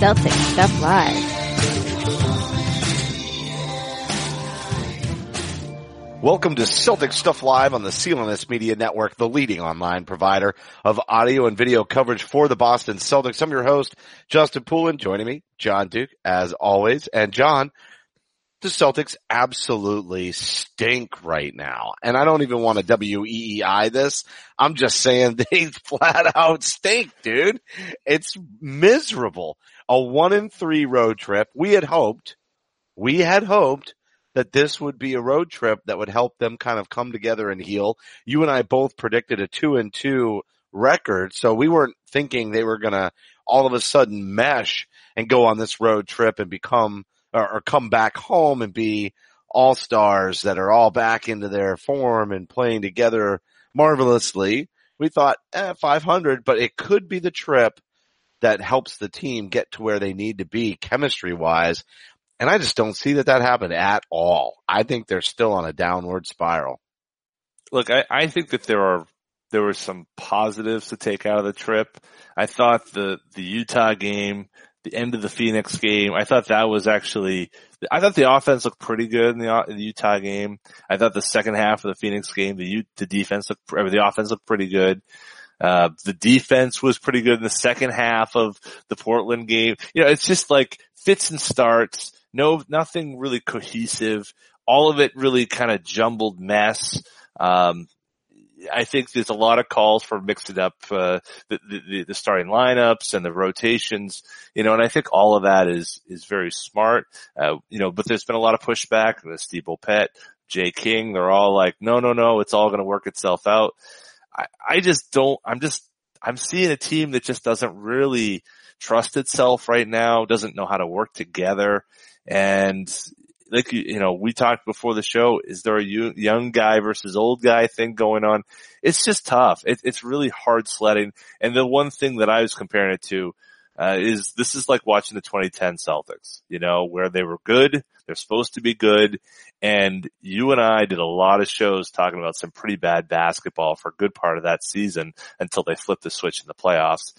Celtic Stuff Live. Welcome to Celtic Stuff Live on the CLNS Media Network, the leading online provider of audio and video coverage for the Boston Celtics. I'm your host, Justin Poulin. Joining me, John Duke, as always. And John, the Celtics absolutely stink right now. And I don't even want to WEEI this. I'm just saying they flat out stink, dude. It's miserable. A one in three road trip. We had hoped, we had hoped that this would be a road trip that would help them kind of come together and heal. You and I both predicted a two and two record. So we weren't thinking they were going to all of a sudden mesh and go on this road trip and become or, or come back home and be all stars that are all back into their form and playing together marvelously. We thought eh, 500, but it could be the trip that helps the team get to where they need to be chemistry wise. And I just don't see that that happened at all. I think they're still on a downward spiral. look, I, I think that there are there were some positives to take out of the trip. I thought the the Utah game, the end of the Phoenix game, I thought that was actually I thought the offense looked pretty good in the, in the Utah game. I thought the second half of the Phoenix game, the the defense looked or the offense looked pretty good. Uh, the defense was pretty good in the second half of the Portland game. You know, it's just like fits and starts. No, nothing really cohesive. All of it really kind of jumbled mess. Um, I think there's a lot of calls for mixing up uh, the, the, the starting lineups and the rotations, you know, and I think all of that is is very smart, uh, you know. But there's been a lot of pushback. Steve Bulpett, Jay King, they're all like, no, no, no, it's all going to work itself out. I, I just don't. I'm just I'm seeing a team that just doesn't really trust itself right now, doesn't know how to work together, and like you know, we talked before the show. Is there a young guy versus old guy thing going on? It's just tough. It, it's really hard sledding. And the one thing that I was comparing it to uh, is this is like watching the 2010 Celtics. You know, where they were good, they're supposed to be good, and you and I did a lot of shows talking about some pretty bad basketball for a good part of that season until they flipped the switch in the playoffs.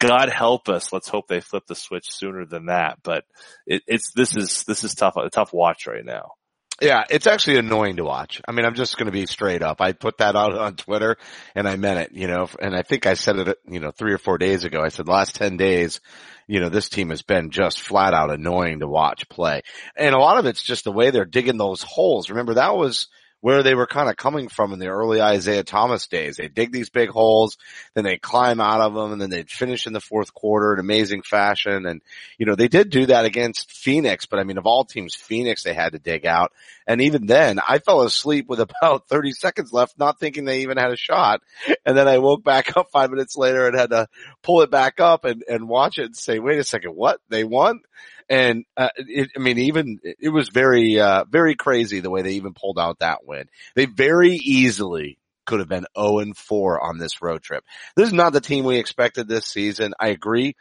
God help us. Let's hope they flip the switch sooner than that. But it, it's this is this is tough a tough watch right now. Yeah, it's actually annoying to watch. I mean, I'm just going to be straight up. I put that out on Twitter and I meant it, you know, and I think I said it, you know, three or four days ago. I said last 10 days, you know, this team has been just flat out annoying to watch play. And a lot of it's just the way they're digging those holes. Remember that was, where they were kind of coming from in the early Isaiah Thomas days. They dig these big holes, then they climb out of them, and then they'd finish in the fourth quarter in amazing fashion. And, you know, they did do that against Phoenix, but I mean, of all teams, Phoenix they had to dig out. And even then, I fell asleep with about 30 seconds left, not thinking they even had a shot. And then I woke back up five minutes later and had to pull it back up and, and watch it and say, wait a second, what? They won? And, uh, it, I mean, even, it was very, uh, very crazy the way they even pulled out that win. They very easily could have been 0 and 4 on this road trip. This is not the team we expected this season. I agree.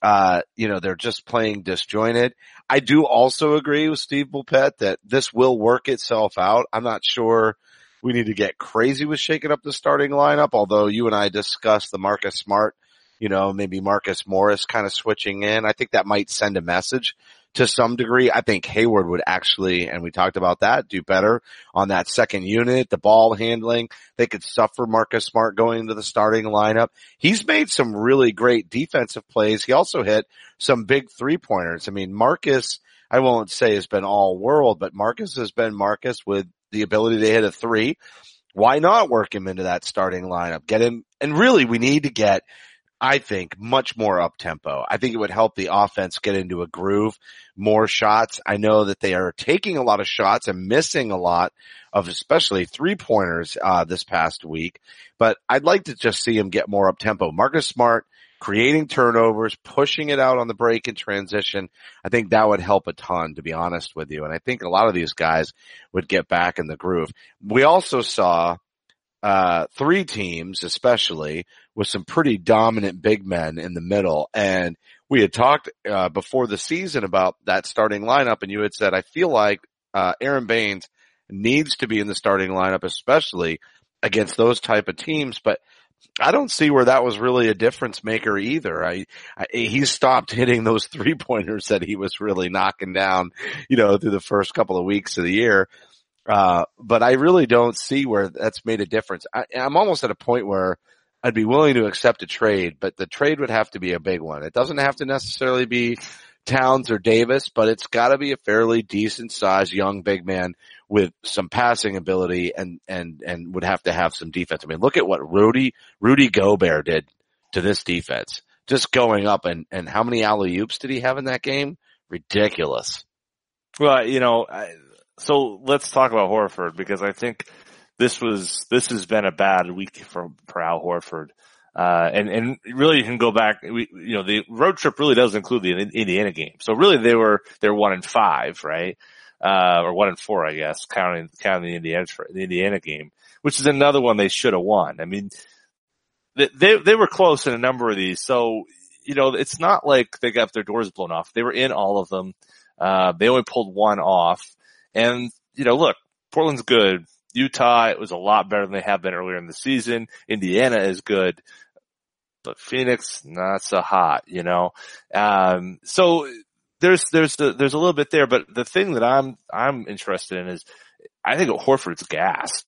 Uh, you know, they're just playing disjointed. I do also agree with Steve Bulpett that this will work itself out. I'm not sure we need to get crazy with shaking up the starting lineup, although you and I discussed the Marcus Smart you know, maybe Marcus Morris kind of switching in. I think that might send a message to some degree. I think Hayward would actually, and we talked about that, do better on that second unit, the ball handling. They could suffer Marcus Smart going into the starting lineup. He's made some really great defensive plays. He also hit some big three pointers. I mean, Marcus, I won't say has been all world, but Marcus has been Marcus with the ability to hit a three. Why not work him into that starting lineup? Get him, and really we need to get I think much more up tempo. I think it would help the offense get into a groove, more shots. I know that they are taking a lot of shots and missing a lot of especially three pointers, uh, this past week, but I'd like to just see him get more up tempo. Marcus Smart creating turnovers, pushing it out on the break and transition. I think that would help a ton, to be honest with you. And I think a lot of these guys would get back in the groove. We also saw uh, three teams, especially with some pretty dominant big men in the middle. And we had talked, uh, before the season about that starting lineup and you had said, I feel like, uh, Aron Baynes needs to be in the starting lineup, especially against those type of teams. But I don't see where that was really a difference maker either. I, I he stopped hitting those three pointers that he was really knocking down, you know, through the first couple of weeks of the year. Uh, but I really don't see where that's made a difference. I, I'm almost at a point where I'd be willing to accept a trade, but the trade would have to be a big one. It doesn't have to necessarily be Towns or Davis, but it's got to be a fairly decent sized young big man with some passing ability and and and would have to have some defense. I mean, look at what Rudy Rudy Gobert did to this defense. Just going up and and how many alley oops did he have in that game? Ridiculous. Well, you know, I, so let's talk about Horford because I think this was this has been a bad week for for Al Horford. Uh, and, and really you can go back, we, you know, the road trip really does include the Indiana game. So really they were, they're one and five, right? Uh, or one and four, I guess, counting, counting the Indiana, the Indiana game, which is another one they should have won. I mean, they, they, they were close in a number of these. So, you know, it's not like they got their doors blown off. They were in all of them. Uh, they only pulled one off. And, you know, look, Portland's good. Utah, it was a lot better than they have been earlier in the season. Indiana is good, but Phoenix, not so hot, you know? Um, so there's, there's, a, there's a little bit there, but the thing that I'm, I'm interested in is I think Horford's gassed,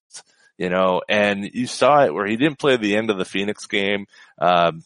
you know, and you saw it where he didn't play the end of the Phoenix game. Um,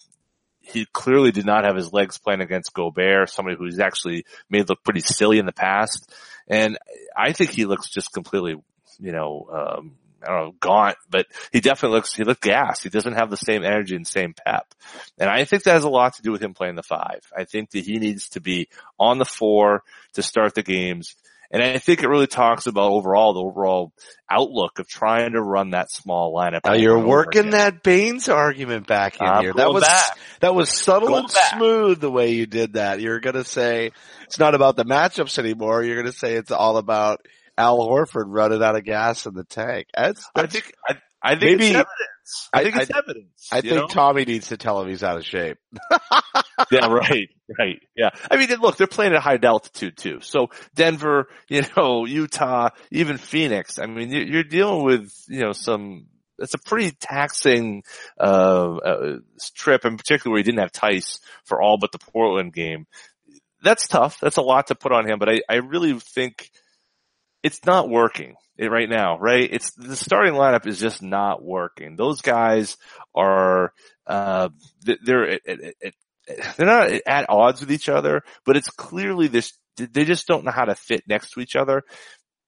he clearly did not have his legs playing against Gobert, somebody who's actually made look pretty silly in the past. And I think he looks just completely, you know, um, I don't know, gaunt, but he definitely looks, he looked gassed. He doesn't have the same energy and same pep. And I think that has a lot to do with him playing the five. I think that he needs to be on the four to start the games. And I think it really talks about overall the overall outlook of trying to run that small lineup. Now you're working that Baynes argument back in I'm here. That was back. that was subtle Going and back. smooth the way you did that. You're gonna say it's not about the matchups anymore. You're gonna say it's all about Al Horford running out of gas in the tank. That's, I think, I, I think Maybe- it's evidence. I, I- think it's I- evidence. I think know? Tommy needs to tell him he's out of shape. yeah, right, right. Yeah. I mean, look, they're playing at high altitude too. So Denver, you know, Utah, even Phoenix. I mean, you're, you're dealing with, you know, some, it's a pretty taxing, uh, uh, trip in particular where he didn't have Theis for all but the Portland game. That's tough. That's a lot to put on him, but I, I really think it's not working eh, right now, right? It's the starting lineup is just not working. Those guys are, uh, they're, it, it, it, they're not at odds with each other, but it's clearly this, they just don't know how to fit next to each other.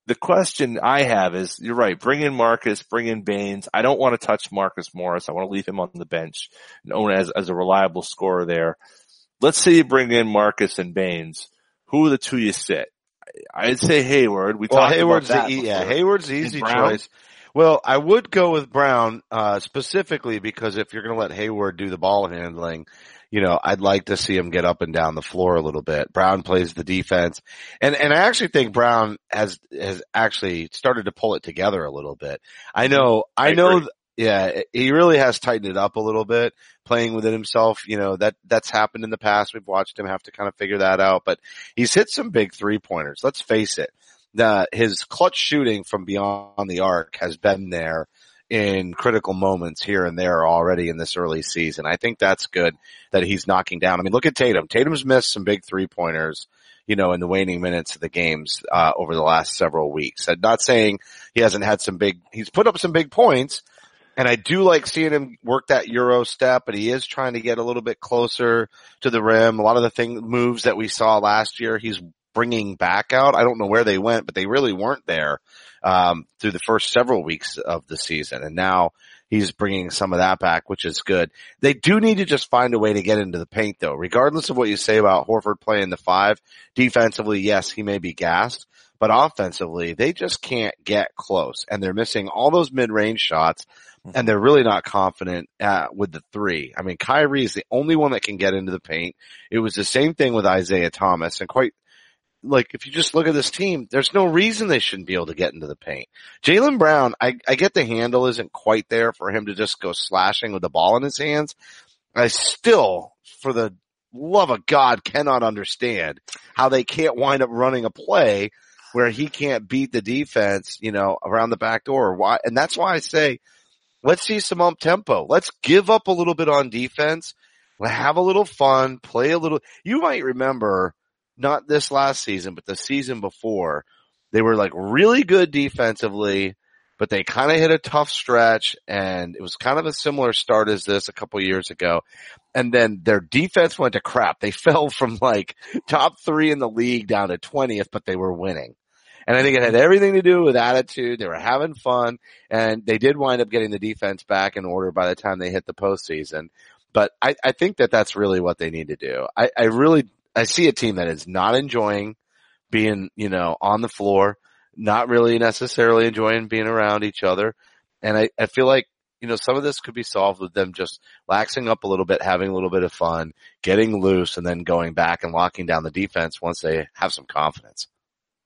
The question I have is, you're right, bring in Marcus, bring in Baynes. I don't want to touch Marcus Morris. I want to leave him on the bench, known as, as a reliable scorer there. Let's say you bring in Marcus and Baynes. Who are the two you sit? I'd say Hayward. We Well, talked Hayward's about that the, yeah. Hayward's the easy choice. Well, I would go with Brown, uh, specifically because if you're going to let Hayward do the ball handling, you know, I'd like to see him get up and down the floor a little bit. Brown plays the defense and, and I actually think Brown has, has actually started to pull it together a little bit. I know, I, I know, yeah, he really has tightened it up a little bit playing within himself. You know, that, that's happened in the past. We've watched him have to kind of figure that out, but he's hit some big three pointers. Let's face it the his clutch shooting from beyond the arc has been there in critical moments here and there already in this early season. I think that's good that he's knocking down. I mean, look at Tatum. Tatum's missed some big three pointers. you know, in the waning minutes of the games, uh, over the last several weeks. I'm not saying he hasn't had some big, he's put up some big points and I do like seeing him work that Euro step, but he is trying to get a little bit closer to the rim. A lot of the thing moves that we saw last year, he's bringing back out. I don't know where they went, but they really weren't there, um, through the first several weeks of the season. And now he's bringing some of that back, which is good. They do need to just find a way to get into the paint though, regardless of what you say about Horford playing the five. Defensively, yes, he may be gassed, but offensively, they just can't get close and they're missing all those mid-range shots and they're really not confident uh, with the three. I mean, Kyrie is the only one that can get into the paint. It was the same thing with Isaiah Thomas and quite like if you just look at this team, there's no reason they shouldn't be able to get into the paint. Jaylen Brown, I, I get the handle isn't quite there for him to just go slashing with the ball in his hands. I still, for the love of God, cannot understand how they can't wind up running a play where he can't beat the defense, you know, around the back door. Why? And that's why I say, let's see some up tempo. Let's give up a little bit on defense. Have a little fun, play a little. You might remember not this last season, but the season before, they were like really good defensively, but they kind of hit a tough stretch and it was kind of a similar start as this a couple years ago. And then their defense went to crap. They fell from like top three in the league down to 20th, but they were winning. And I think it had everything to do with attitude. They were having fun and they did wind up getting the defense back in order by the time they hit the postseason. But I, I think that that's really what they need to do. I, I really, I see a team that is not enjoying being, you know, on the floor, not really necessarily enjoying being around each other. And I, I feel like, you know, some of this could be solved with them just laxing up a little bit, having a little bit of fun, getting loose, and then going back and locking down the defense once they have some confidence.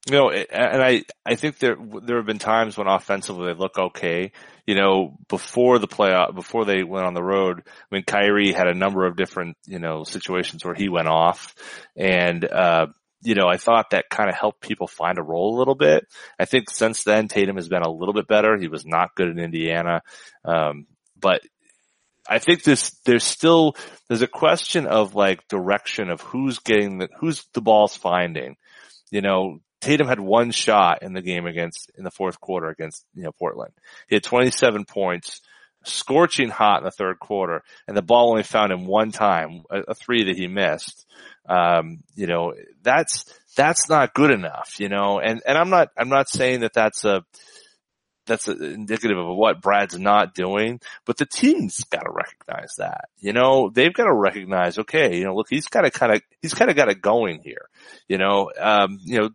You know, and I, I think there, there have been times when offensively they look okay. You know, before the playoff, before they went on the road, I mean, Kyrie had a number of different, you know, situations where he went off and, uh, you know, I thought that kind of helped people find a role a little bit. I think since then Tatum has been a little bit better. He was not good in Indiana. Um, but I think this, there's still, there's a question of like direction of who's getting the, who's the ball's finding. You know, Tatum had one shot in the game against, in the fourth quarter against, you know, Portland. He had 27 points, scorching hot in the third quarter, and the ball only found him one time, a, a three that he missed. Um, you know, that's, that's not good enough, you know, and, and I'm not, I'm not saying that that's a, that's indicative of what Brad's not doing, but the team's got to recognize that. You know, they've got to recognize, okay, you know, look, he's got to kind of, he's kind of got it going here. You know, um, you know,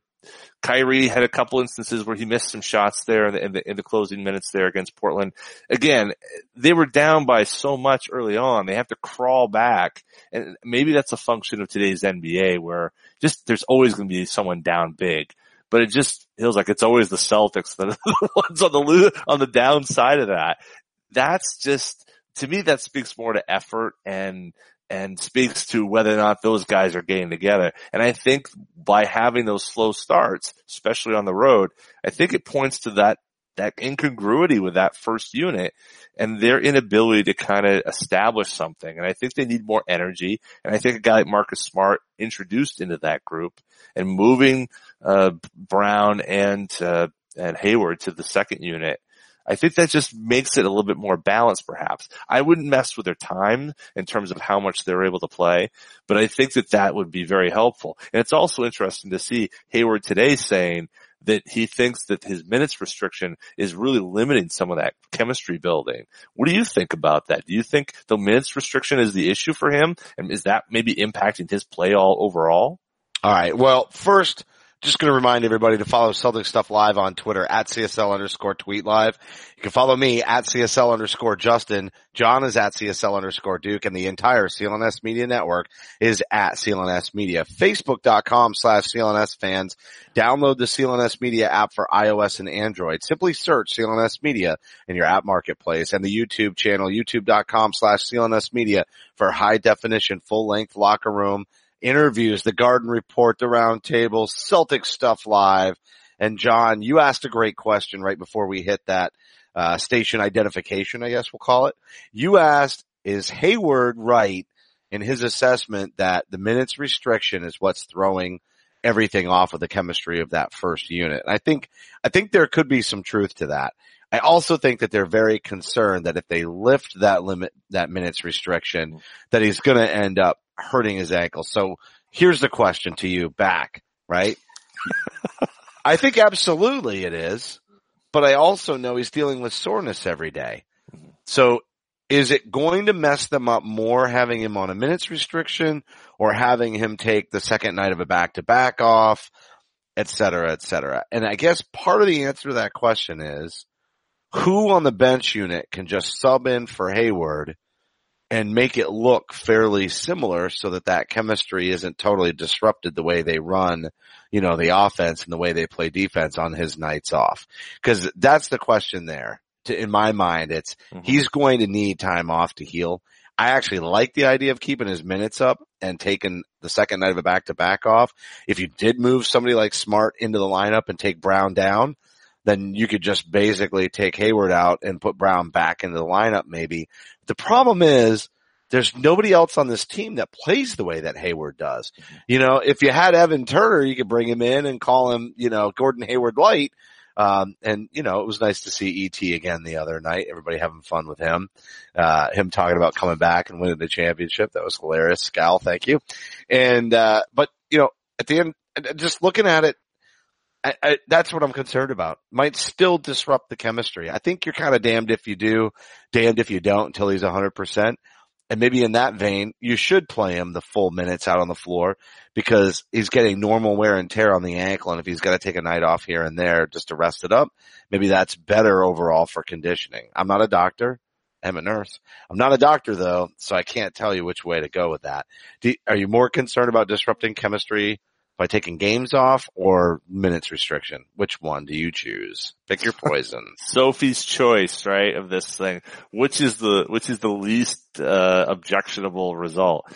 Kyrie had a couple instances where he missed some shots there in the, in the, in the closing minutes there against Portland. Again, they were down by so much early on. They have to crawl back and maybe that's a function of today's NBA where just there's always going to be someone down big. But it just feels like it's always the Celtics that are the ones on the on the downside of that. That's just to me that speaks more to effort and and speaks to whether or not those guys are getting together. And I think by having those slow starts, especially on the road, I think it points to that, that incongruity with that first unit and their inability to kind of establish something. And I think they need more energy. And I think a guy like Marcus Smart introduced into that group and moving, uh, Brown and, uh, and Hayward to the second unit I think that just makes it a little bit more balanced perhaps. I wouldn't mess with their time in terms of how much they're able to play, but I think that that would be very helpful. And it's also interesting to see Hayward today saying that he thinks that his minutes restriction is really limiting some of that chemistry building. What do you think about that? Do you think the minutes restriction is the issue for him? And is that maybe impacting his play all overall? All right. Well, first, just going to remind everybody to follow Celtic Stuff Live on Twitter at CSL underscore tweet live. You can follow me at CSL underscore Justin. John is at CSL underscore Duke and the entire CLNS media network is at CLNS media. Facebook.com slash CLNS fans. Download the CLNS media app for iOS and Android. Simply search CLNS media in your app marketplace and the YouTube channel, youtube.com slash CLNS media for high definition, full length locker room interviews, the Garden Report, the Roundtable, Celtic Stuff Live. And John, you asked a great question right before we hit that uh, station identification, I guess we'll call it. You asked, is Hayward right in his assessment that the minutes restriction is what's throwing everything off of the chemistry of that first unit. I think, I think there could be some truth to that. I also think that they're very concerned that if they lift that limit, that minutes restriction, that he's going to end up hurting his ankle. So here's the question to you back, right? I think absolutely it is, but I also know he's dealing with soreness every day. Mm-hmm. So is it going to mess them up more having him on a minutes restriction or having him take the second night of a back to back off, et cetera, et cetera? And I guess part of the answer to that question is who on the bench unit can just sub in for Hayward and make it look fairly similar so that that chemistry isn't totally disrupted the way they run, you know, the offense and the way they play defense on his nights off. Cause that's the question there. To, in my mind, it's Mhm. he's going to need time off to heal. I actually like the idea of keeping his minutes up and taking the second night of a back to back off. If you did move somebody like Smart into the lineup and take Brown down, then you could just basically take Hayward out and put Brown back into the lineup maybe. The problem is there's nobody else on this team that plays the way that Hayward does. You know, if you had Evan Turner, you could bring him in and call him, you know, Gordon Hayward light. Um, and you know, it was nice to see ET again the other night. Everybody having fun with him. Uh, him talking about coming back and winning the championship. That was hilarious. Scal, thank you. And, uh, but you know, at the end, just looking at it, I, I, that's what I'm concerned about. Might still disrupt the chemistry. I think you're kind of damned if you do, damned if you don't until he's 100%. And maybe in that vein, you should play him the full minutes out on the floor because he's getting normal wear and tear on the ankle. And if he's got to take a night off here and there just to rest it up, maybe that's better overall for conditioning. I'm not a doctor. I'm a nurse. I'm not a doctor though, so I can't tell you which way to go with that. Do, are you more concerned about disrupting chemistry by taking games off or minutes restriction? Which one do you choose? Pick your poison. Sophie's choice, right, of this thing. Which is the which is the least uh, objectionable result?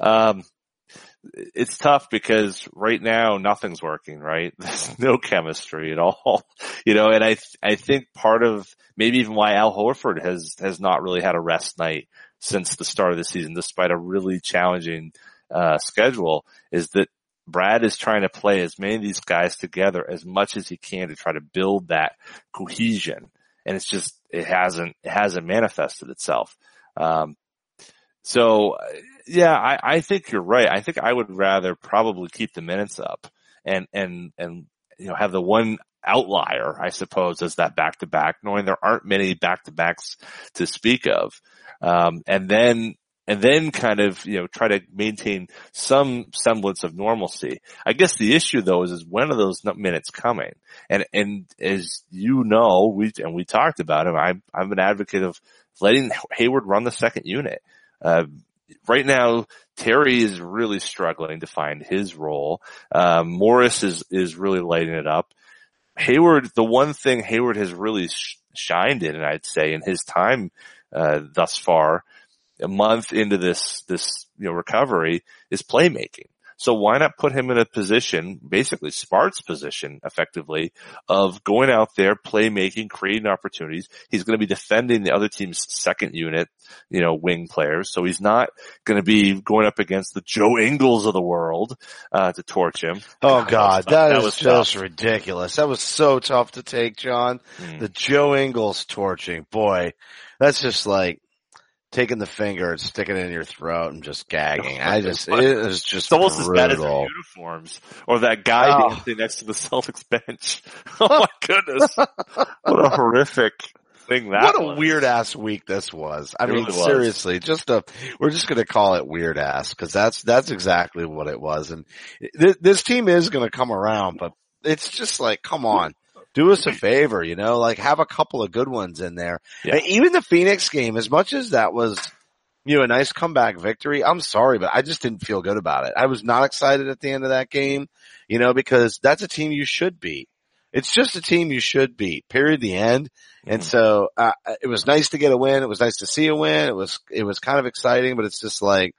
Um, it's tough because right now nothing's working, right? There's no chemistry at all, you know. And I I think part of maybe even why Al Horford has has not really had a rest night since the start of the season, despite a really challenging uh, schedule, is that Brad is trying to play as many of these guys together as much as he can to try to build that cohesion. And it's just, it hasn't, it hasn't manifested itself. Um, so yeah, I, I think you're right. I think I would rather probably keep the minutes up and, and, and, you know, have the one outlier, I suppose, as that back to back, knowing there aren't many back to backs to speak of. Um, and then and then kind of, you know, try to maintain some semblance of normalcy. I guess the issue though is, is when are those minutes coming? And, and as you know, we, and we talked about it, I'm, I'm an advocate of letting Hayward run the second unit. Uh, right now, Terry is really struggling to find his role. Um, Morris is, is really lighting it up. Hayward, the one thing Hayward has really sh- shined in, and I'd say in his time, uh, thus far, a month into this, this, you know, recovery is playmaking. So why not put him in a position, basically Smart's position effectively of going out there, playmaking, creating opportunities. He's going to be defending the other team's second unit, you know, wing players. So he's not going to be going up against the Joe Ingles of the world, uh, to torch him. Oh God, that, that is was just tough. ridiculous. That was so tough to take, John. Mm. The Joe Ingles torching, boy, that's just like taking the finger and sticking it in your throat and just gagging. I just, it is just It's almost as bad as brutal. their uniforms or that guy Oh. dancing next to the Celtics bench. Oh my goodness. what a horrific thing that what a weird ass week this was. I It mean, was. seriously, just a, we're just going to call it weird ass because that's, that's exactly what it was. And th- this team is going to come around, but it's just like, come on. Do us a favor, you know, like have a couple of good ones in there. Yeah. Even the Phoenix game, as much as that was, you know, a nice comeback victory, I'm sorry, but I just didn't feel good about it. I was not excited at the end of that game, you know, because that's a team you should beat. It's just a team you should beat, period, the end. And Mhm. so, uh, it was nice to get a win. It was nice to see a win. It was, it was kind of exciting, but it's just like,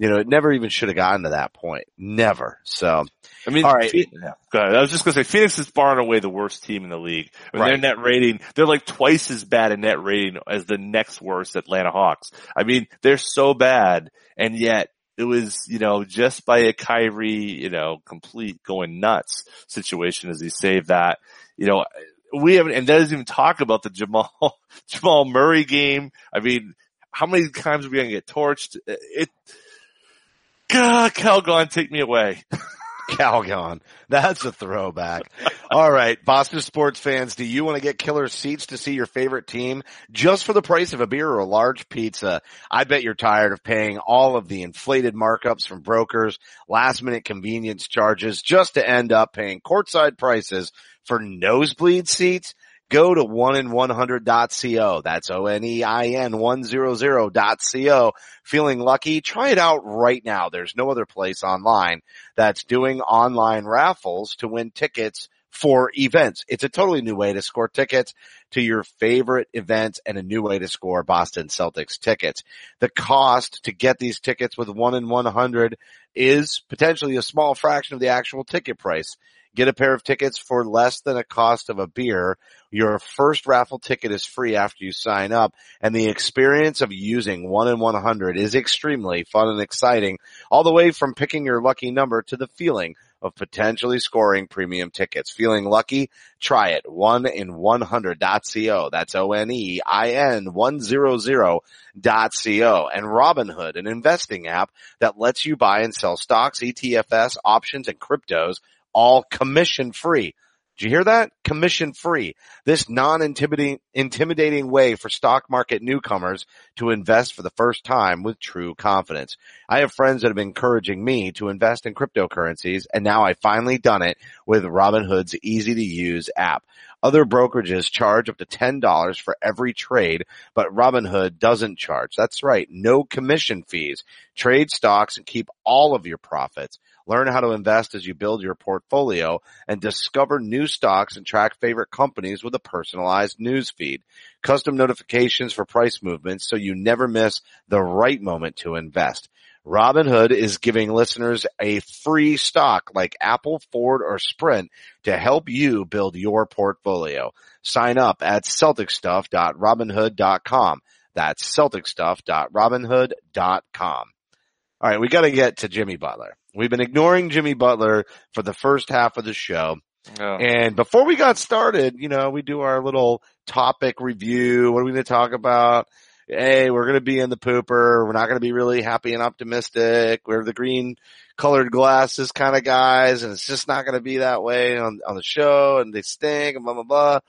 you know, it never even should have gotten to that point. Never. So, I mean, All right. Phe- yeah. I was just going to say Phoenix is far and away the worst team in the league. I mean, Right. Their net rating, they're like twice as bad a net rating as the next worst Atlanta Hawks. I mean, they're so bad and yet it was, you know, just by a Kyrie, you know, complete going nuts situation as he saved that. You know, we haven't, and that doesn't even talk about the Jamal, Jamal Murray game. I mean, how many times are we going to get torched? It, God, Calgon, take me away. Calgon. That's a throwback. All right, Boston sports fans, do you want to get killer seats to see your favorite team just for the price of a beer or a large pizza? I bet you're tired of paying all of the inflated markups from brokers, last minute convenience charges just to end up paying courtside prices for nosebleed seats. Go to one 100.co. That's O-N-E-I-N 100.co. Feeling lucky? Try it out right now. There's no other place online that's doing online raffles to win tickets for events. It's a totally new way to score tickets to your favorite events and a new way to score Boston Celtics tickets. The cost to get these tickets with one in 100 is potentially a small fraction of the actual ticket price. Get a pair of tickets for less than a cost of a beer. Your first raffle ticket is free after you sign up and the experience of using one in 100 is extremely fun and exciting all the way from picking your lucky number to the feeling of potentially scoring premium tickets. Feeling lucky? Try it. One in 100.co. That's O-N-E-I-N 100.co. And Robinhood, an investing app that lets you buy and sell stocks, ETFs, options, and cryptos all commission free. Did you hear that? Commission free. This non-intimidating intimidating way for stock market newcomers to invest for the first time with true confidence. I have friends that have been encouraging me to invest in cryptocurrencies and now I finally done it with Robinhood's easy to use app. Other brokerages charge up to $10 for every trade, but Robinhood doesn't charge. That's right. No commission fees. Trade stocks and keep all of your profits. Learn how to invest as you build your portfolio and discover new stocks and track favorite companies with a personalized news feed. Custom notifications for price movements so you never miss the right moment to invest. Robinhood is giving listeners a free stock like Apple, Ford, or Sprint to help you build your portfolio. Sign up at celticstuff.robinhood.com. That's celticstuff.robinhood.com. All right, we got to get to Jimmy Butler. We've been ignoring Jimmy Butler for the first half of the show. Oh. And before we got started, you know, we do our little topic review. What are we going to talk about? Hey, we're going to be in the pooper. We're not going to be really happy and optimistic. We're the green colored glasses kind of guys and it's just not going to be that way on, on the show and they stink and blah, blah, blah.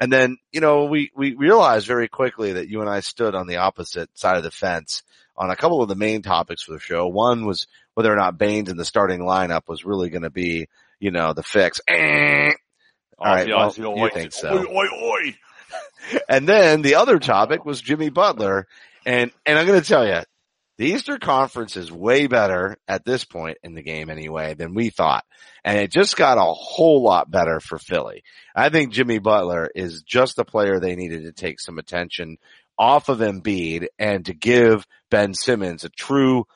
And then, you know, we, we realized very quickly that you and I stood on the opposite side of the fence on a couple of the main topics for the show. One was whether or not Baynes in the starting lineup was really going to be, you know, the fix. All right, well, you think so. And then the other topic was Jimmy Butler. And, and I'm going to tell you, the Eastern Conference is way better at this point in the game anyway than we thought. And it just got a whole lot better for Philly. I think Jimmy Butler is just the player they needed to take some attention off of Embiid and to give Ben Simmons a true,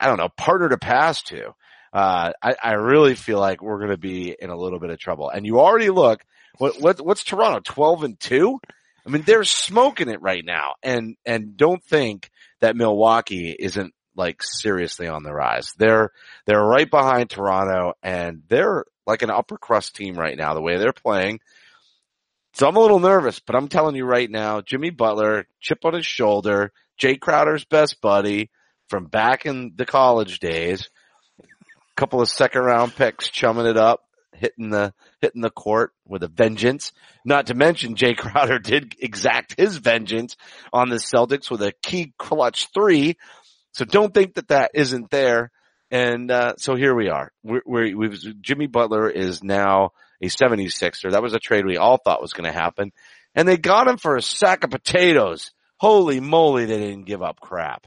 I don't know, partner to pass to. Uh, I, I really feel like we're going to be in a little bit of trouble. And you already look, what, what, what's Toronto? 12 and two? I mean, they're smoking it right now. And, and don't think that Milwaukee isn't like seriously on the rise. They're, they're right behind Toronto and they're like an upper crust team right now, the way they're playing. So I'm a little nervous, but I'm telling you right now, Jimmy Butler, chip on his shoulder, Jae Crowder's best buddy from back in the college days, a couple of second round picks chumming it up, hitting the, hitting the court with a vengeance. Not to mention Jae Crowder did exact his vengeance on the Celtics with a key clutch three. So don't think that that isn't there. And, uh, so here we are. We're, we're, we've, Jimmy Butler is now a 76er. That was a trade we all thought was going to happen. And they got him for a sack of potatoes. Holy moly, they didn't give up crap.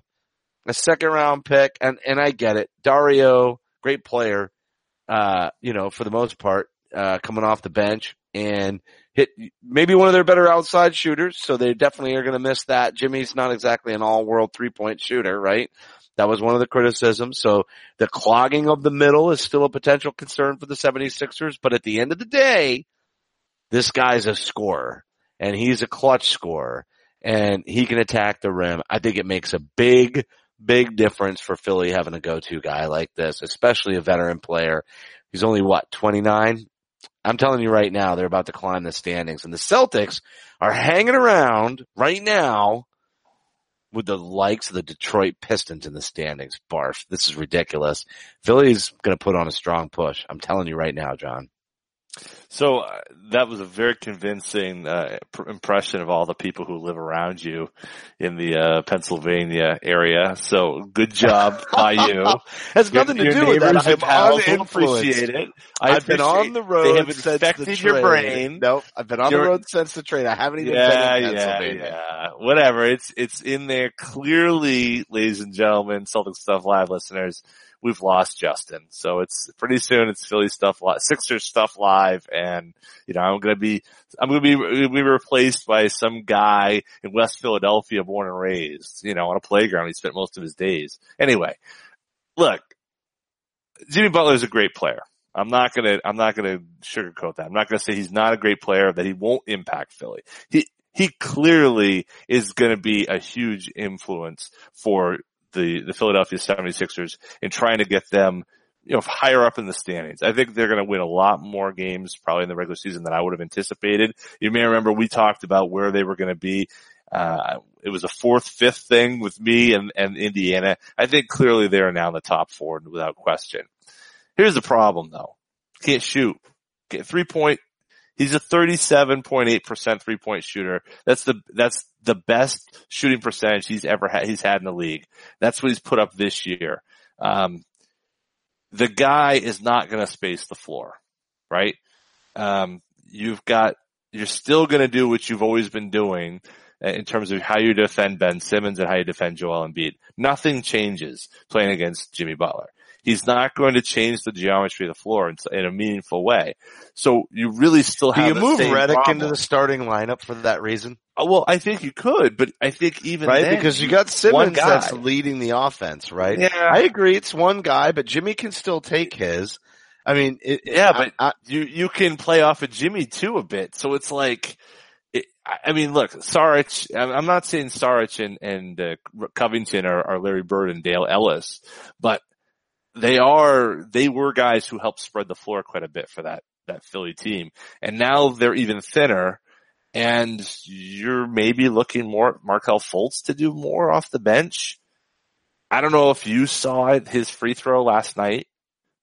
A second round pick, and, and I get it. Dario, great player, uh, you know, for the most part, uh, coming off the bench and hit maybe one of their better outside shooters. So they definitely are going to miss that. Jimmy's not exactly an all world three point shooter, right? That was one of the criticisms. So the clogging of the middle is still a potential concern for the 76ers. But at the end of the day, this guy's a scorer and he's a clutch scorer and he can attack the rim. I think it makes a big, big difference for Philly having a go-to guy like this, especially a veteran player. He's only what, 29? I'm telling you right now, they're about to climb the standings and the Celtics are hanging around right now with the likes of the Detroit Pistons in the standings. Barf. This is ridiculous. Philly's going to put on a strong push. I'm telling you right now, John. So uh, that was a very convincing uh, pr- impression of all the people who live around you in the uh, Pennsylvania area. So good job by you. Has nothing Your- to your do with that. I'm uninfluenced. appreciate it. I I've been on the road They have since the infected your brain. Nope, I've been on You're- the road since the train. I haven't even Yeah, been in yeah, Pennsylvania. yeah. Whatever. It's it's in there clearly, ladies and gentlemen, Celtic Stuff Live listeners. We've lost Justin, so it's pretty soon. It's Philly stuff live, Sixers stuff live, and you know I'm gonna be I'm gonna be be replaced by some guy in West Philadelphia, born and raised. You know, on a playground. He spent most of his days. Anyway, look, Jimmy Butler is a great player. I'm not gonna, I'm not gonna sugarcoat that. I'm not gonna say he's not a great player, that he won't impact Philly. He, he clearly is gonna be a huge influence for the, the Philadelphia 76ers in trying to get them, you know, higher up in the standings. I think they're going to win a lot more games probably in the regular season than I would have anticipated. You may remember we talked about where they were going to be. Uh, it was a fourth, fifth thing with me and, and Indiana. I think clearly they're now in the top four without question. Here's the problem though. Can't shoot. Get three point. He's a 37.8% three point shooter. That's the, that's the best shooting percentage he's ever had, he's had in the league. That's what he's put up this year. Um, the guy is not going to space the floor, right? Um, you've got, you're still going to do what you've always been doing in terms of how you defend Ben Simmons and how you defend Joel Embiid. Nothing changes playing against Jimmy Butler. He's not going to change the geometry of the floor in, in a meaningful way. So you really still Do have you the move same Redick problem. into the starting lineup for that reason? Uh, Well, I think you could, but I think even right? then, because you got Simmons that's leading the offense, right? Yeah. I agree. It's one guy, but Jimmy can still take his. I mean, it, Yeah, I- but I, you you can play off of Jimmy too a bit. So it's like, I mean, look, Saric. I'm I'm not saying Saric and and uh, Covington are, are Larry Bird and Dale Ellis, but they are they were guys who helped spread the floor quite a bit for that that Philly team, and now they're even thinner. And you're maybe looking more at Markelle Fultz to do more off the bench. I don't know if you saw his free throw last night,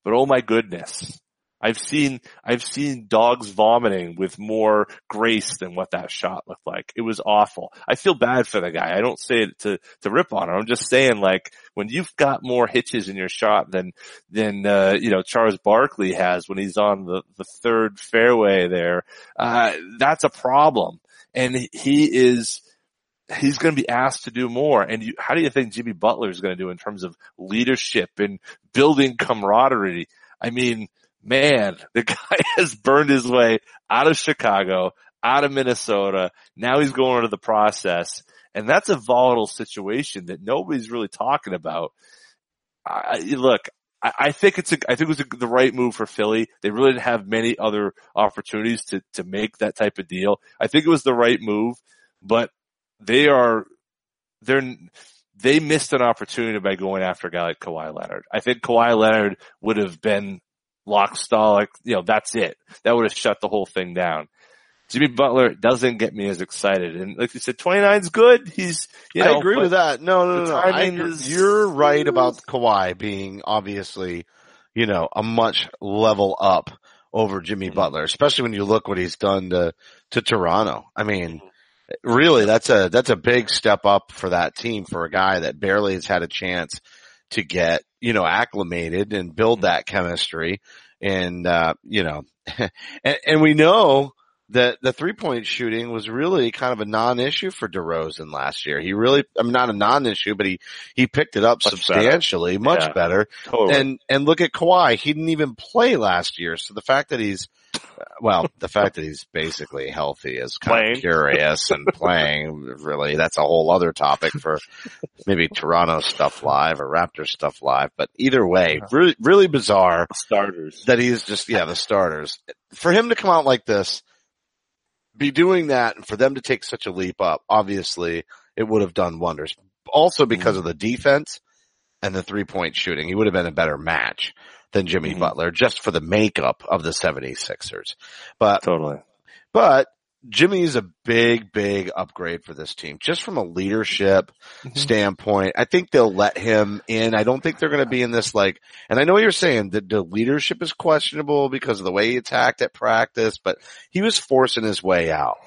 but oh my goodness. I've seen, I've seen dogs vomiting with more grace than what that shot looked like. It was awful. I feel bad for the guy. I don't say it to, to rip on him. I'm just saying like when you've got more hitches in your shot than, than, uh, you know, Charles Barkley has when he's on the, the third fairway there, uh, that's a problem. And he is, he's going to be asked to do more. And you, how do you think Jimmy Butler is going to do in terms of leadership and building camaraderie? I mean, man, the guy has burned his way out of Chicago, out of Minnesota. Now he's going into the process. And that's a volatile situation that nobody's really talking about. I, look, I, I think it's a, I think it was a, the right move for Philly. They really didn't have many other opportunities to, to make that type of deal. I think it was the right move, but they are, they're, they missed an opportunity by going after a guy like Kawhi Leonard. I think Kawhi Leonard would have been lock stall, you know, that's it. That would have shut the whole thing down. Jimmy Butler doesn't get me as excited. And like you said, 29 is good. He's, you know, I agree with that. No, no, no, no. I is- You're right about Kawhi being obviously, you know, a much level up over Jimmy Mhm. Butler, especially when you look what he's done to, to Toronto. I mean, really, that's a, that's a big step up for that team for a guy that barely has had a chance to get, you know, acclimated and build that chemistry. And, uh, you know, and, and we know that the three point shooting was really kind of a non-issue for DeRozan last year. He really, I mean, not a non-issue, but he, he picked it up Much better. substantially, much Yeah. better. totally. And, and look at Kawhi. He didn't even play last year. So the fact that he's, well, the fact that he's basically healthy is kind Playing. of curious and playing really, that's a whole other topic for maybe Toronto stuff live or Raptors stuff live. But either way, really, really bizarre starters. that he's just, yeah, the starters. For him to come out like this, be doing that and for them to take such a leap up, obviously it would have done wonders. also because of the defense and the three point shooting. He would have been a better match than Jimmy Mhm. Butler just for the makeup of the 76ers. But, Totally. but Jimmy's a big, big upgrade for this team just from a leadership Mm-hmm. standpoint. I think they'll let him in. I don't think they're going to be in this like, and I know you're saying that the leadership is questionable because of the way he attacked at practice, but he was forcing his way out.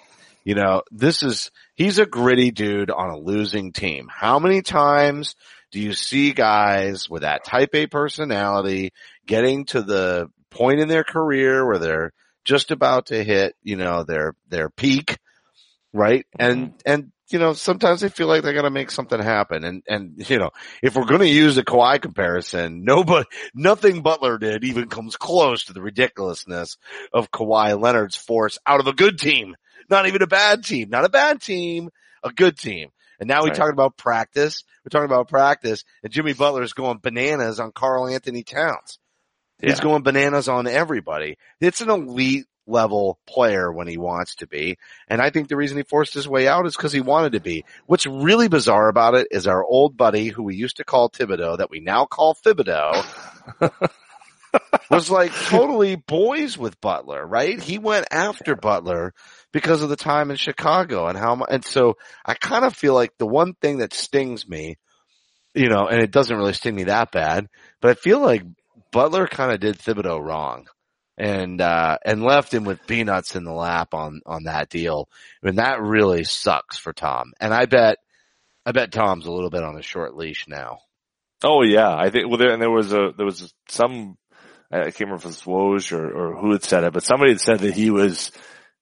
You know, this is, he's a gritty dude on a losing team. How many times do you see guys with that type A personality getting to the point in their career where they're just about to hit, you know, their, their peak, right? And, mm-hmm. and, you know, sometimes they feel like they gotta make something happen. And, and, you know, if we're gonna use a Kawhi comparison, nobody, nothing Butler did even comes close to the ridiculousness of Kawhi Leonard's force out of a good team. Not even a bad team, not a bad team, a good team. And now we're Right. talking about practice. We're talking about practice and Jimmy Butler is going bananas on Karl Anthony Towns. He's going bananas on everybody. It's an elite level player when he wants to be. And I think the reason he forced his way out is because he wanted to be. What's really bizarre about it is our old buddy who we used to call Thibodeau that we now call Thibodeau was like totally boys with Butler, right? He went after Butler because of the time in Chicago and how, and so I kind of feel like the one thing that stings me, you know, and it doesn't really sting me that bad, but I feel like Butler kind of did Thibodeau wrong and, uh, and left him with peanuts in the lap on, on that deal. And that really sucks for Tom. And I bet, I bet Tom's a little bit on a short leash now. Oh yeah, I think. Well, there, and there was a there was some. I can't remember if it was Woj or, or who had said it, but somebody had said that he was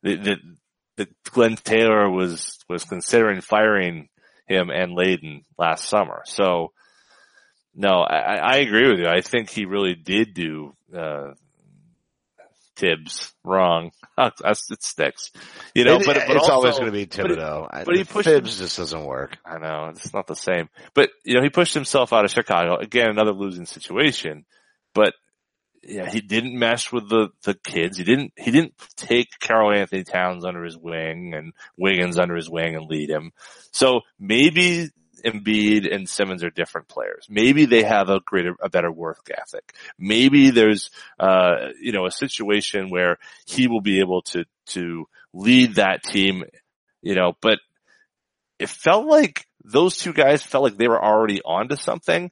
that that, that Glenn Taylor was was considering firing him and Layden last summer. So no, I, I agree with you. I think he really did do uh, Tibbs wrong. It sticks, you know. It- but but it's always going to be but it- Thibodeau. I- but he pushed Tibbs just doesn't work. I know it's not the same, but you know he pushed himself out of Chicago again, another losing situation. But yeah, he didn't mesh with the the kids. He didn't he didn't take Karl Anthony Towns under his wing and Wiggins under his wing and lead him. So maybe Embiid and Simmons are different players. Maybe they have a greater, a better work ethic. Maybe there's, uh, you know, a situation where he will be able to, to lead that team, you know, but it felt like those two guys felt like they were already onto something.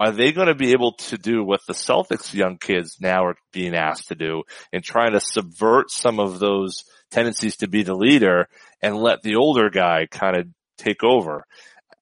Are they going to be able to do what the Celtics young kids now are being asked to do and trying to subvert some of those tendencies to be the leader and let the older guy kind of take over?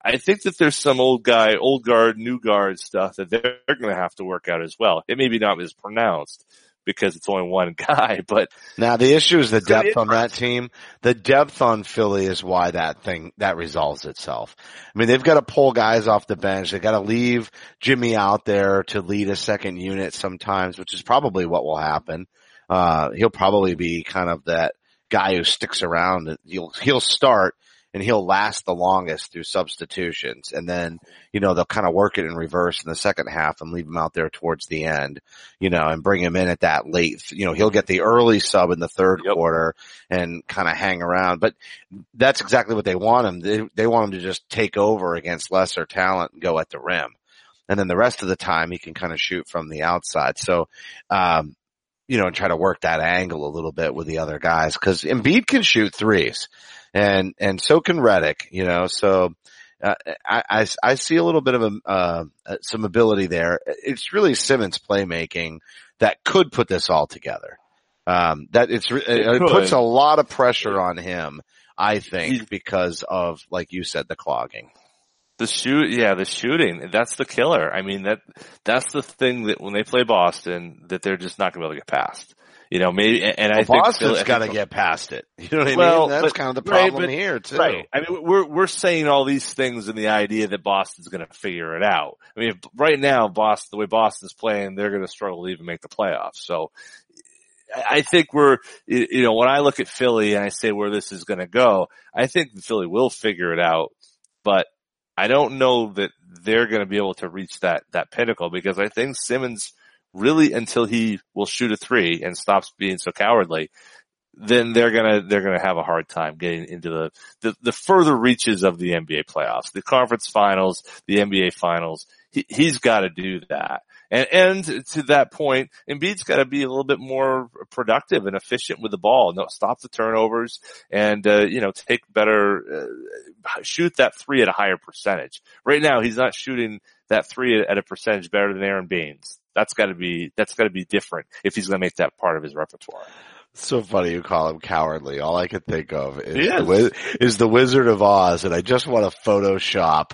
I think that there's some old guy, old guard, new guard stuff that they're going to have to work out as well. It may be not as pronounced because it's only one guy, but Now the issue is the depth on that team. The depth on Philly is why that thing, that resolves itself. I mean, they've got to pull guys off the bench. They got to leave Jimmy out there to lead a second unit sometimes, which is probably what will happen. Uh, he'll probably be kind of that guy who sticks around. He'll, he'll start and he'll last the longest through substitutions. And then, you know, they'll kind of work it in reverse in the second half and leave him out there towards the end, you know, and bring him in at that late, you know, he'll get the early sub in the third Yep. quarter and kind of hang around. But that's exactly what they want him. They, they want him to just take over against lesser talent and go at the rim. And then the rest of the time he can kind of shoot from the outside. So, um, you know, and try to work that angle a little bit with the other guys because Embiid can shoot threes and, and so can Redick, you know, so, uh, I, I, I see a little bit of a, uh, uh, some ability there. It's really Simmons playmaking that could put this all together. Um, that it's, it, it puts a lot of pressure on him, I think, He's- because of, like you said, the clogging. The shoot, yeah, the shooting, that's the killer. I mean, that, that's the thing that when they play Boston, that they're just not gonna be able to get past. You know, maybe, and, I Well, think Boston's Philly- I got to get past it. You know what I Well, mean? That's but- kind of the right, problem but- here too. Right. I mean, we're, we're saying all these things in the idea that Boston's gonna figure it out. I mean, if, right now, Boston, the way Boston's playing, they're gonna struggle to even make the playoffs. So, I I think we're, you you know, when I look at Philly and I say where this is going to go, I think Philly will figure it out, but I don't know that they're going to be able to reach that, that pinnacle because I think Simmons really until he will shoot a three and stops being so cowardly, then they're gonna they're gonna have a hard time getting into the the, the further reaches of the NBA playoffs, the conference finals, the NBA finals. He, he's got to do that. And, and to that point, Embiid's got to be a little bit more productive and efficient with the ball. No, stop the turnovers and, uh, you know, take better, uh, shoot that three at a higher percentage. Right now, he's not shooting that three at a percentage better than Aron Baynes. That's gotta be, that's gotta be different if he's gonna make that part of his repertoire. So funny you call him cowardly. All I can think of is, He the, is. Wiz- is the Wizard of Oz, and I just want to Photoshop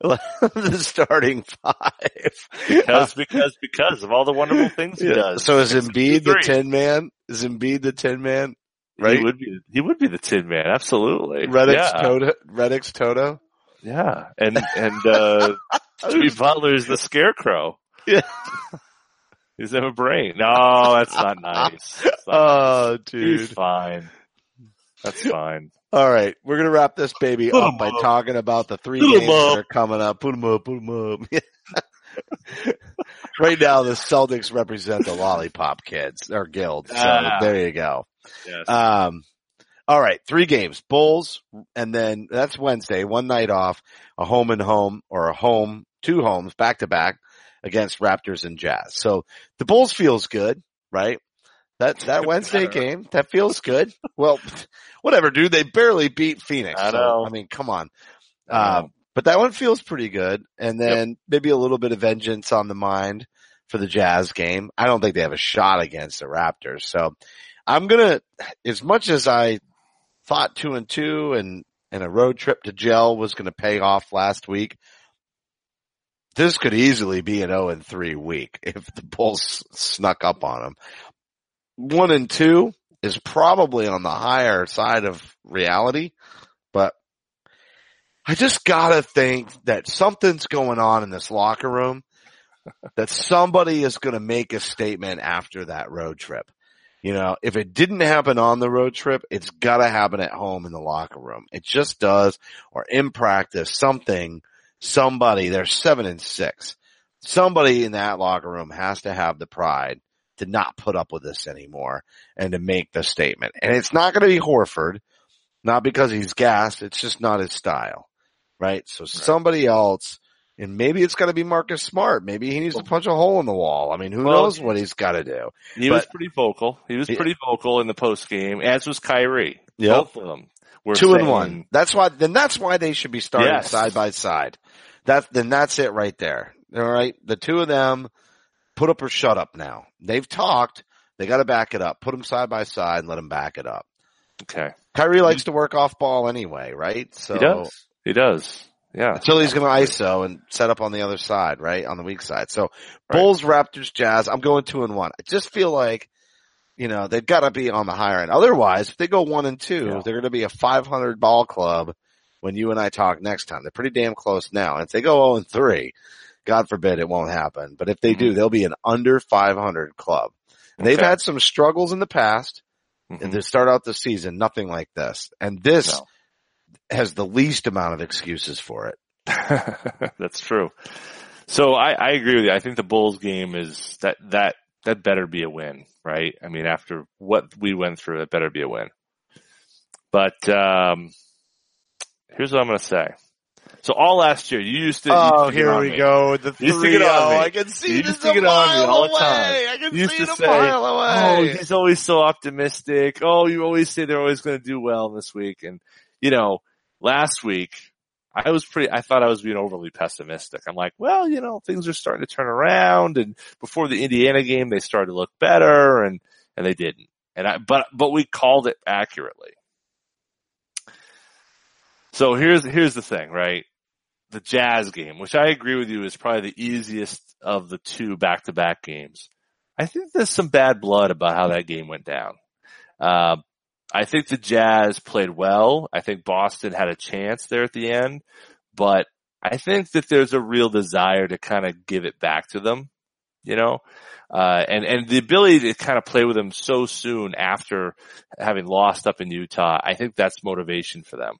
the starting five. Because, because, because of all the wonderful things he Yeah. does. So is Embiid the. Tin Man? Is Embiid the Tin Man? Right? He would be, he would be the Tin Man, absolutely. Redick's yeah. Toto. Redick's Toto. Yeah, and and uh Jimmy is the scarecrow. Yeah. He doesn't have a brain. No, that's not nice. That's not Oh, nice. dude. He's fine. That's fine. All right, we're gonna wrap this baby Put up 'em by up. talking about the three Put 'em games that are coming up. Put them up. Put them up. right now, the Celtics represent the lollipop kids or guild. So Ah. there you go. Yes. Um, all right, three games: Bulls, and then that's Wednesday. One night off, a home and home, or a home, two homes back to back against Raptors and Jazz. So the Bulls feels good, right? That that Wednesday game that feels good. Well, whatever, dude. They barely beat Phoenix. I so. I mean, come on. I know. Um, but that one feels pretty good. And then maybe a little bit of vengeance on the mind for the Jazz game. I don't think they have a shot against the Raptors. So I'm going to, as much as I thought two and two and, and a road trip to gel was going to pay off last week, this could easily be an 0 and 3 week if the Bulls snuck up on them. One and two is probably on the higher side of reality, but I just gotta think that something's going on in this locker room that somebody is going to make a statement after that road trip. You know, if it didn't happen on the road trip, it's gotta happen at home in the locker room. It just does or in practice, something, somebody, they're seven and six. Somebody in that locker room has to have the pride to not put up with this anymore and to make the statement. And it's not going to be Horford, not because he's gassed. It's just not his style, right? So somebody else, and maybe it's going to be Marcus Smart. Maybe he needs to punch a hole in the wall. I mean, who Well, knows what he's got to do? He was pretty vocal. He was pretty vocal in the post game, as was Kyrie. Yep. Both of them were Two and one. That's why, then that's why they should be starting Yes. side by side. That, then that's it right there. All right. The two of them put up or shut up now. They've talked. They got to back it up. Put them side by side and let them back it up. Okay, Kyrie likes to work off ball anyway, right? So he does. He does. Yeah. until he's going to ISO and set up on the other side, right? On the weak side. So Bulls, Raptors, Jazz, I'm going two and one. I just feel like, you know, they've got to be on the higher end. Otherwise, if they go one and two, Yeah. they're going to be a 500 ball club when you and I talk next time. They're pretty damn close now. And if they go 0 and three, God forbid it won't happen. But if they do, they'll be an under 500 club. And they've Mm-hmm. Had some struggles in the past Mhm. and to start out the season, nothing like this. And this No. has the least amount of excuses for it. That's true. So I, I agree with you. I think the Bulls game is that that that better be a win, right? I mean, after what we went through, it better be a win. But um, here's what I'm going to say. So all last year, you used to. Oh, used to here we me. go the You used to three get on me. I can see You it used to get on me all the away. time. I can You used see to it a say, mile Oh, he's always so optimistic. Oh, you always say they're always going to do well this week. And, you know, last week, I was pretty, I thought I was being overly pessimistic. I'm like, well, you know, things are starting to turn around. And before the Indiana game, they started to look better and, and they didn't. And I, but, but we called it accurately. So here's, here's the thing, right? The Jazz game, which I agree with you is probably the easiest of the two back-to-back games. I think there's some bad blood about how that game went down. Uh, I think the Jazz played well. I think Boston had a chance there at the end, but I think that there's a real desire to kind of give it back to them, you know, uh, and, and the ability to kind of play with them so soon after having lost up in Utah. I think that's motivation for them.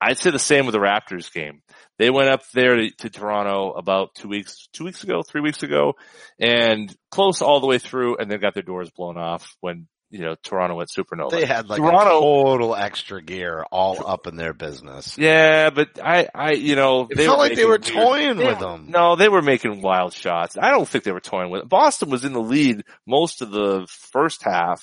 I'd say the same with the Raptors game. They went up there to, to Toronto about two weeks, two weeks ago, three weeks ago, and close all the way through, and then got their doors blown off when you know, Toronto went supernova. They had like Toronto- a total extra gear all up in their business. Yeah, but I, I, you know, It they felt were like they were making weird- toying they with them. No, they were making wild shots. I don't think they were toying with it. Boston was in the lead most of the first half,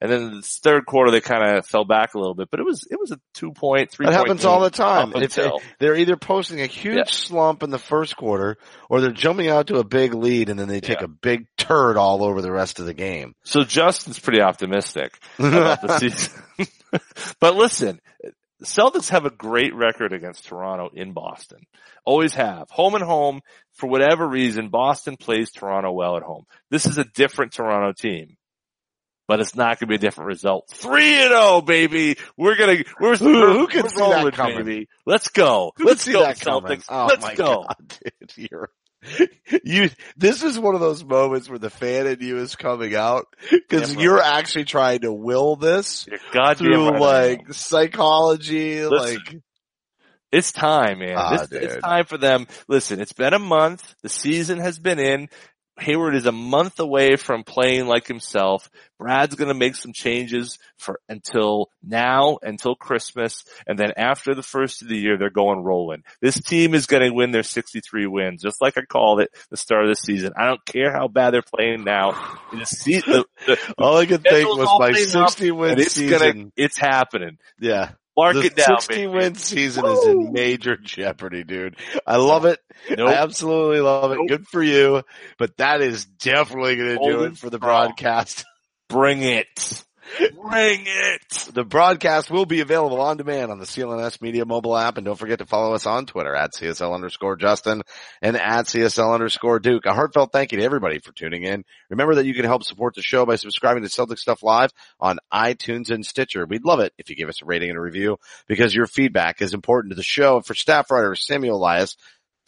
and then the third quarter they kind of fell back a little bit. But it was it was a two point three. That happens all the time. If they, they're either posting a huge Yeah. slump in the first quarter, or they're jumping out to a big lead, and then they take Yeah. a big turd all over the rest of the game. so Justin's pretty optimistic about the season. but listen, Celtics have a great record against Toronto in Boston. Always have. Home and home. For whatever reason, Boston plays Toronto well at home. This is a different Toronto team. But it's not going to be a different result. Three and zero, baby. We're gonna we're Who- we're, who can that rolling, coming? baby. Let's go. Who Let's go? Celtics. Oh Let's my go. God, dude, you, this is one of those moments where the fan in you is coming out because right. you're actually trying to will this You're goddamn through right like psychology, Listen, like It's time, man. Ah, This- it's time for them. Listen, it's been a month. The season has been in. Hayward is a month away from playing like himself. Brad's gonna make some changes for until now, until Christmas, and then after the first of the year, they're going rolling. This team is gonna win their 63 wins, just like I called it the start of the season. I don't care how bad they're playing now. The se- the- the- all I could think was my playing up, 60 win it's season. gonna, it's happening. yeah. Mark the it down, 60 baby. win season is in major jeopardy, dude. I love it. Nope. I absolutely love it. Nope. Good for you. But that is definitely going to do it for the broadcast. Bring it. Bring it. The broadcast will be available on demand on the CLNS Media mobile app. And don't forget to follow us on Twitter at CSL underscore Justin and at CSL underscore Duke. A heartfelt thank you to everybody for tuning in. Remember that you can help support the show by subscribing to Celtic Stuff Live on iTunes and Stitcher. We'd love it if you give us a rating and a review because your feedback is important to the show. And for staff writer Samuel Elias,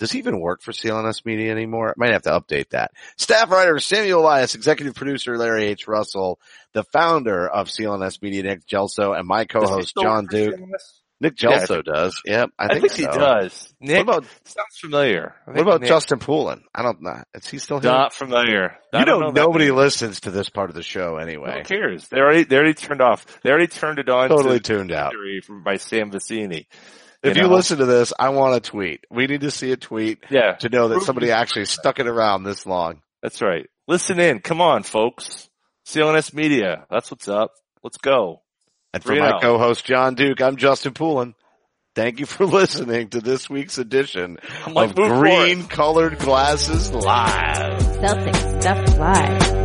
does he even work for CLNS Media anymore? I might have to update that. Staff writer Samuel Elias, executive producer Larry H. Russell, the founder of CLNS Media, Nick Gelso, and my co-host John Duke. CLNS? Nick Yeah, Gelso does. Yep, I I think, think, he does. Nick, What about sounds familiar. I what about Nick- Justin Poulin? I don't know. Is he still here? Not familiar. I you know, know nobody listens to this part of the show anyway. Who cares? They already they already turned off. They already turned it on. Totally to tuned out. From- by Sam Vicini. If you know? listen to this, I want a tweet. We need to see a tweet yeah, to know that somebody actually stuck it around this long. that's right. Listen in. Come on, folks. CLNS Media. That's what's up. Let's go. And for Three my out. co-host John Duke, I'm Justin Poulin. Thank you for listening to this week's edition I'm like, of Green Colored Glasses Live. Celtic Stuff Live.